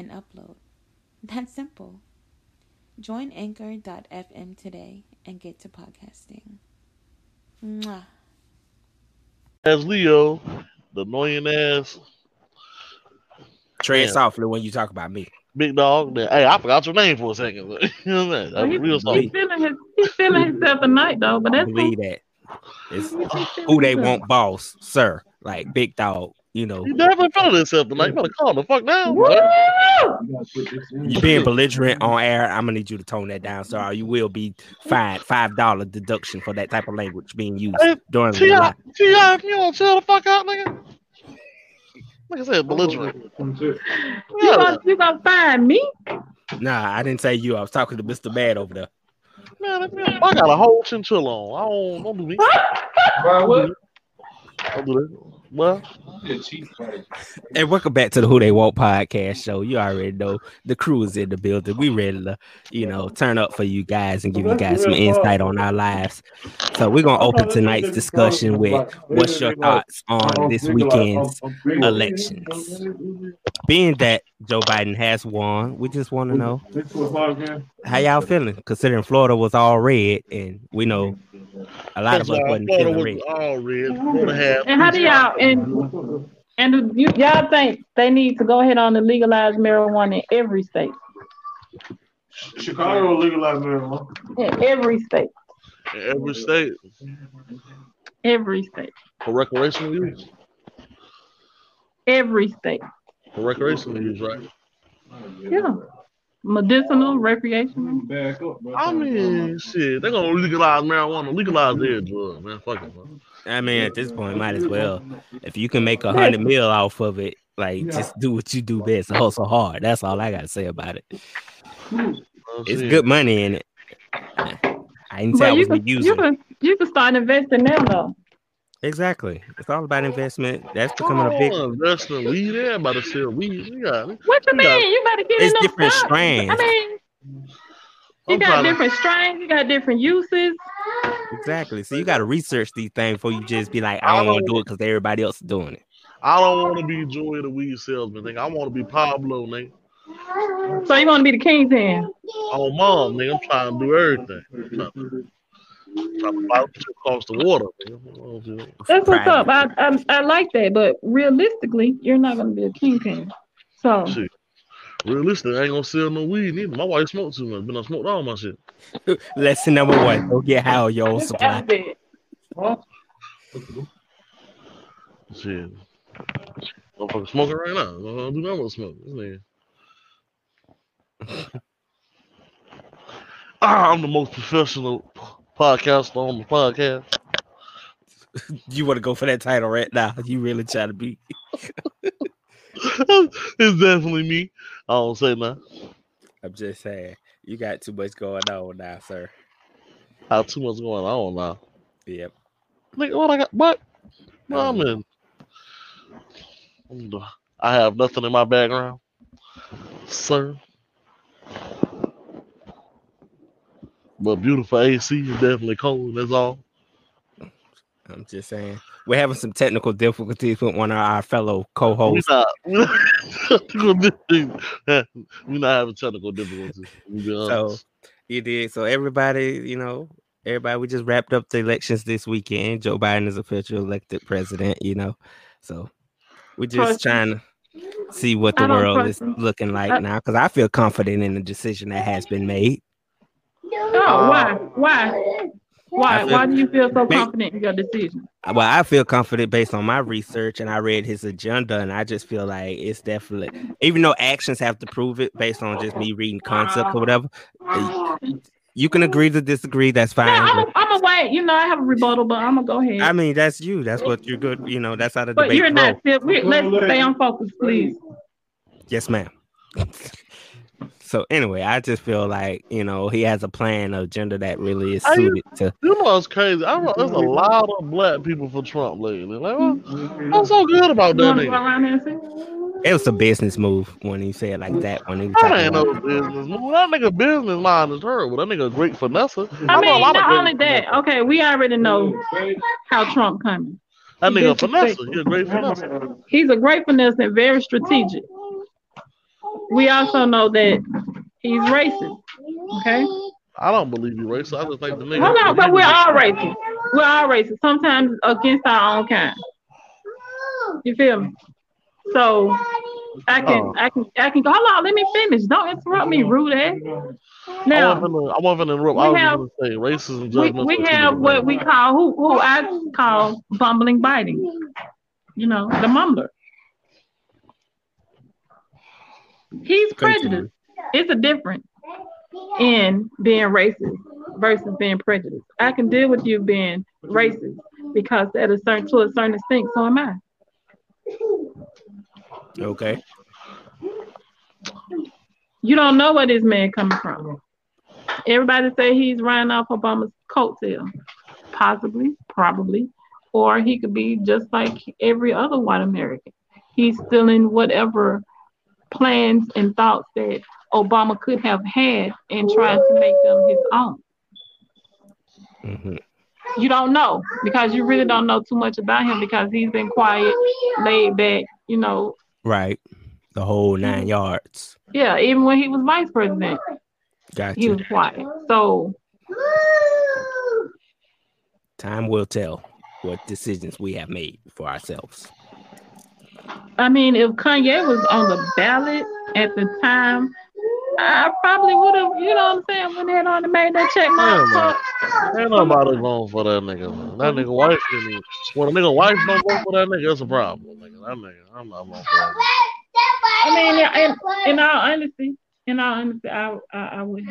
and upload. That's simple. Join anchor.fm today and get to podcasting. Mwah. As Leo, the annoying ass Tread Yeah. softly when you talk about me. big dog. Hey, I forgot your name for a second. you know what I mean? saying? Well, he, That's real he's soft. feeling his he's feeling himself tonight though, but that's Believe that. It's who they himself. want, boss, sir. Like big dog. You know, He definitely feeling himself tonight. You better calm the fuck down. Woo! boy. you being belligerent on air. I'm gonna need you to tone that down, sir. or You will be fined five dollar deduction for that type of language being used Hey, during the T.I., live. If you don't chill the fuck out, nigga. Like I said, belligerent. You Yeah. gonna you gonna find me? Nah, I didn't say you. I was talking to Mr. Bad over there. Man, I got a whole chinchilla on. I don't, don't do me. Bro, what? Don't do that. Well. And welcome back to the Who They Want podcast show. You already know the crew is in the building. We ready to, you know, turn up for you guys and give you guys some insight on our lives. So we're gonna open tonight's discussion with what's your thoughts on this weekend's elections? Being that Joe Biden has won, we just want to know how y'all feeling, considering Florida was all red, and we know a lot of uh, us wasn't Florida feeling was red. all red. Florida had And how do y'all and and you, y'all think they need to go ahead on and legalize marijuana in every state? Chicago legalized marijuana. In every state. in every state Every state. for recreational use. Every state. For recreational use, right? Yeah. Medicinal, um, recreational. Back up, bro. I mean, shit, they're gonna legalize marijuana, legalize their drug, man. Fuck it, man. I mean, at this point, might as well. If you can make a hundred mil off of it, like just do what you do best, hustle hard. That's all I gotta say about it. Oh, It's good money in it. I didn't say I But you was can, you using. can you can start investing now though. Exactly. It's all about investment. That's I becoming a big. don't invest in weed. Everybody sell weed. We got. What you Yeah. mean? You better get It's in those different stocks. strands. I mean, you I'm got trying to- different strains, you got different uses. Exactly. So you got to research these things before you just be like, I don't want to do it because everybody else is doing it. I don't want to be Joey the weed salesman, thing. I want to be Pablo, nigga. So you want to be the kingpin? Oh, mom, nigga. I'm trying to do everything. I'm to, trying to buy shit across the water. That's what's up. I, I I like that, but realistically, you're not going to be a kingpin. So Shit. Realistically, I ain't gonna sell no weed neither. My wife smoked too much, but I smoked all my shit. Lesson number one: Go get high on your own supply. Shit. Motherfucker smoking right now. I don't do nothing but smoke. This nigga. ah, I'm the most professional podcaster on the podcast. You want to go for that title right now? You really try to be? it's definitely me. I don't say nothing. I'm just saying. You got too much going on now, sir. How too much going on now. Yep. Nigga, what I got? What? Well, I'm mm. in. I have nothing in my background, sir. But beautiful AC is definitely cold. That's all. I'm just saying. We're having some technical difficulties with one of our fellow co-hosts. not. We not, technical difficulties. we not having technical difficulties. So you did. So everybody, you know, everybody, we just wrapped up the elections this weekend. Joe Biden is officially elected president. You know, so we're just Trust trying to see what the world is looking like I- now because I feel confident in the decision that has been made. Oh, oh, why? Why? Why? Feel- Why do you feel so confident in your decision? Well, I feel confident based on my research and I read his agenda, and I just feel like it's definitely, even though actions have to prove it based on just me reading concepts or whatever. You can agree to disagree. That's No, fine. I'm but- a, I'm a wait. You know, I have a rebuttal, but I'm gonna go ahead. I mean, that's you. That's what you're good. You know, that's how the but debate you're not. Still, let's stay on focus, please. Yes, ma'am. So anyway, I just feel like you know he has a plan of gender that really is I- suited to. You know what's crazy? I know there's a mm-hmm. lot of black people for Trump lately. Like, what, mm-hmm. what's so good about You that want to go nigga? around there and see? It was a business move when he said it like that. When he was That talking ain't no business. move. That nigga business mind is terrible. That nigga great finesser. I know a mean, lot of not only that. finessers. Okay, we already know how Trump coming. That he nigga a disrespectful. finesser. He a great finesser. He's a great finesse and very strategic. We also know that he's racist. Okay. I don't believe you racist. I just think the nigga. Hold on, but we're all racist. We're all racist. Sometimes against our own kind. You feel me? So I can, Oh. I can, I can. Go. Hold on, let me finish. Don't interrupt me, rude ass. Now I wasn't gonna interrupt. I was have- just gonna say racism. we, we have what we call who who I call bumbling Biden. You know, the mumbler. He's prejudiced. It's a difference in being racist versus being prejudiced. I can deal with you being racist because at a certain to a certain extent, so am I. okay, You don't know where this man coming from. Everybody say he's riding off Obama's coattail. Possibly, probably. Or he could be just like every other white American. He's stealing whatever plans and thoughts that Obama could have had and trying to make them his own. hmm You don't know because you really don't know too much about him because he's been quiet, laid back, you know. right, the whole nine yards. Yeah, even when he was vice president, he Gotcha. was quiet. So Time will tell what decisions we have made for ourselves. I mean, if Kanye was on the ballot at the time, I probably would have, you know what I'm saying, went ahead on and made that check mark. Yeah, man. Ain't nobody going for that nigga. Man. That nigga wife didn't even. When a nigga wife don't vote for that nigga, that's a problem. Nigga. That nigga, I'm not voting for that. Nigga. I mean, yeah, in, in all honesty, in all honesty, I, I, I would.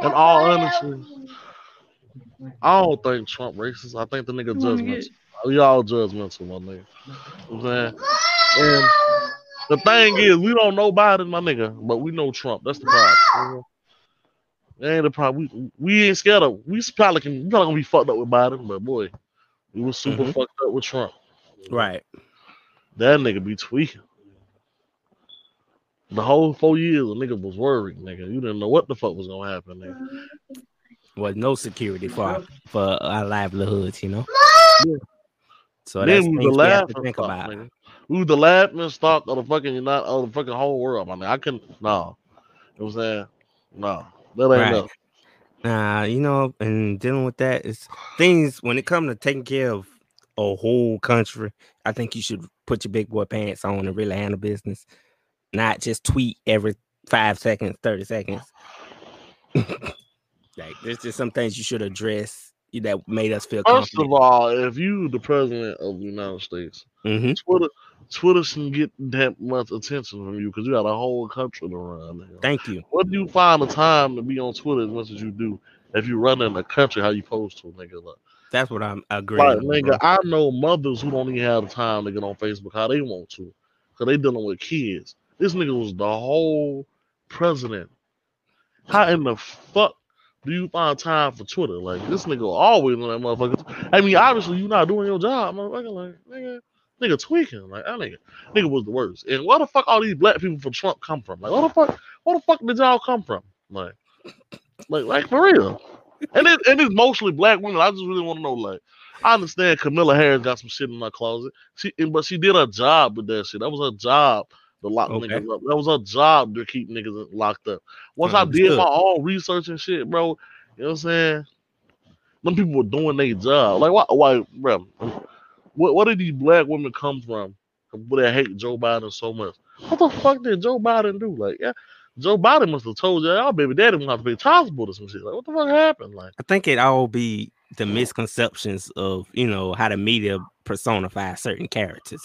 In all honesty, I don't think Trump racist. I think the nigga You wanna judgmental. get- We all judgmental, my nigga. You know what I'm saying? And the thing is, we don't know Biden, my nigga, but we know Trump. That's the problem. That ain't the problem. We, we ain't scared of. We probably can. We probably gonna be fucked up with Biden, but boy, we was super Mhm. fucked up with Trump. Right. That nigga be tweaking. The whole four years, a nigga was worried, nigga. You didn't know what the fuck was gonna happen, nigga. Was no security for our, for our livelihoods, you know. Yeah. So then that's we things was we have to think about. nigga. Was the laughing stock of the fucking not of the fucking whole world, my nigga. I couldn't no. You know what I'm saying? No. That ain't Right. no. Nah, you know, and dealing with that is things when it comes to taking care of a whole country. I think you should put your big boy pants on and really handle business, not just tweet every five seconds, thirty seconds. like, there's just some things you should address that made us feel First confident. of all, if you the president of the United States, hmm Twitter Twitter shouldn't get that much attention from you because you got a whole country to run. Thank you. What do you find the time to be on Twitter as much as you do if you run in the country how you supposed to, nigga? Like, That's what I'm agreeing. Like, with, nigga. I know mothers who don't even have the time to get on Facebook how they want to, cause they dealing with kids. This nigga was the whole president. How in the fuck do you find time for Twitter? Like this nigga always on that motherfucker. I mean, obviously you're not doing your job, motherfucker. Like nigga, nigga tweaking. Like that nigga, nigga was the worst. And where the fuck all these black people from Trump come from? Like where the fuck, where the fuck did y'all come from? Like, like, like for real. And it, and it's mostly black women. I just really want to know, like, I understand Kamala Harris got some shit in her closet. She, but she did her job with that shit. That was her job to lock Okay. niggas up. That was her job to keep niggas locked up. Once I did Understood. my own research and shit, bro, you know what I'm saying? Them people were doing their job. Like, why, why, bro? What, what did these black women come from? But they hate Joe Biden so much. What the fuck did Joe Biden do? Like, yeah, Joe Biden must have told y'all, baby daddy gonna have to child support or some shit. Like, what the fuck happened? Like, I think it all be the misconceptions of you know how the media personify certain characters.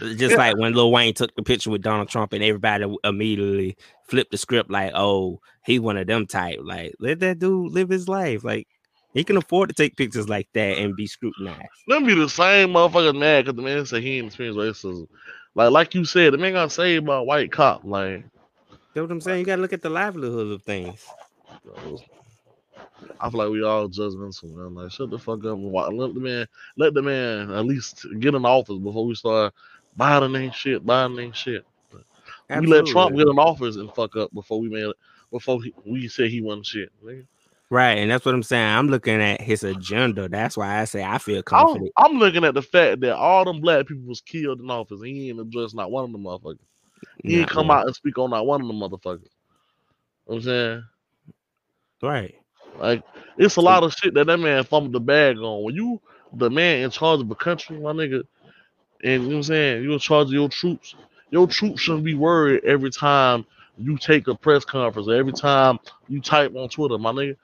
Just Yeah. like when Lil Wayne took the picture with Donald Trump and everybody immediately flipped the script like, oh, he one of them type. Like, let that dude live his life. Like, he can afford to take pictures like that and be scrutinized. them be the same motherfuckers mad because the man said he ain't experienced racism. Like, like you said, the man got saved by a white cop. Like, That's what I'm saying. You gotta look at the livelihood of things. I feel like we all judgmental, man. Like, shut the fuck up and let the man, let the man at least get in office before we start buying ain't shit, buying ain't shit. We let Trump get in office and fuck up before we made it, before he, we said he wasn't shit. nigga. Right, and that's what I'm saying. I'm looking at his agenda. That's why I say I feel I'm, confident. I'm looking at the fact that all them black people was killed in office. And he ain't addressed not one of them motherfuckers. He ain't come man. out and speak on not one of them motherfuckers. You know what I'm saying? Right. Like, it's a lot of shit that that man fumbled the bag on. When you the man in charge of a country, my nigga, and you know what I'm saying, you're in charge of your troops. Your troops shouldn't be worried every time you take a press conference, or every time you type on Twitter, my nigga.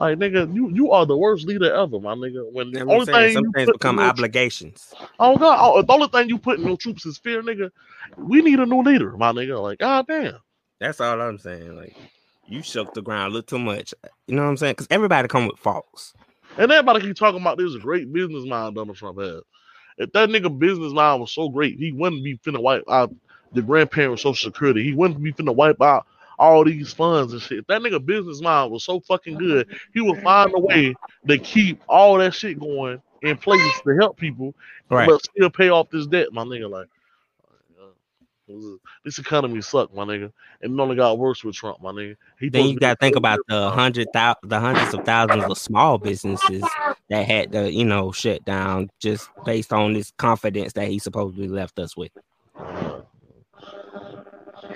Like, nigga, you you are the worst leader ever, my nigga. When the only saying. thing Some things become obligations. Oh God! Oh, the only thing you put in your troops is fear, nigga. We need a new leader, my nigga. Like, god damn. That's all I'm saying. Like you shook the ground a little too much. You know what I'm saying? Because everybody come with faults. And everybody keep talking about this great business mind Donald Trump has. If that nigga business mind was so great, he wouldn't be finna wipe out the grandparents' social security. He wouldn't be finna wipe out all these funds and shit. That nigga business mind was so fucking good, he would find a way to keep all that shit going in place to help people, Right. but still pay off this debt, my nigga. Like, this economy suck, my nigga, and it only got worse with Trump, my nigga. He Then you got to think about the hundred thousand, the hundreds of thousands of small businesses that had to, you know, shut down just based on this confidence that he supposedly left us with. Uh,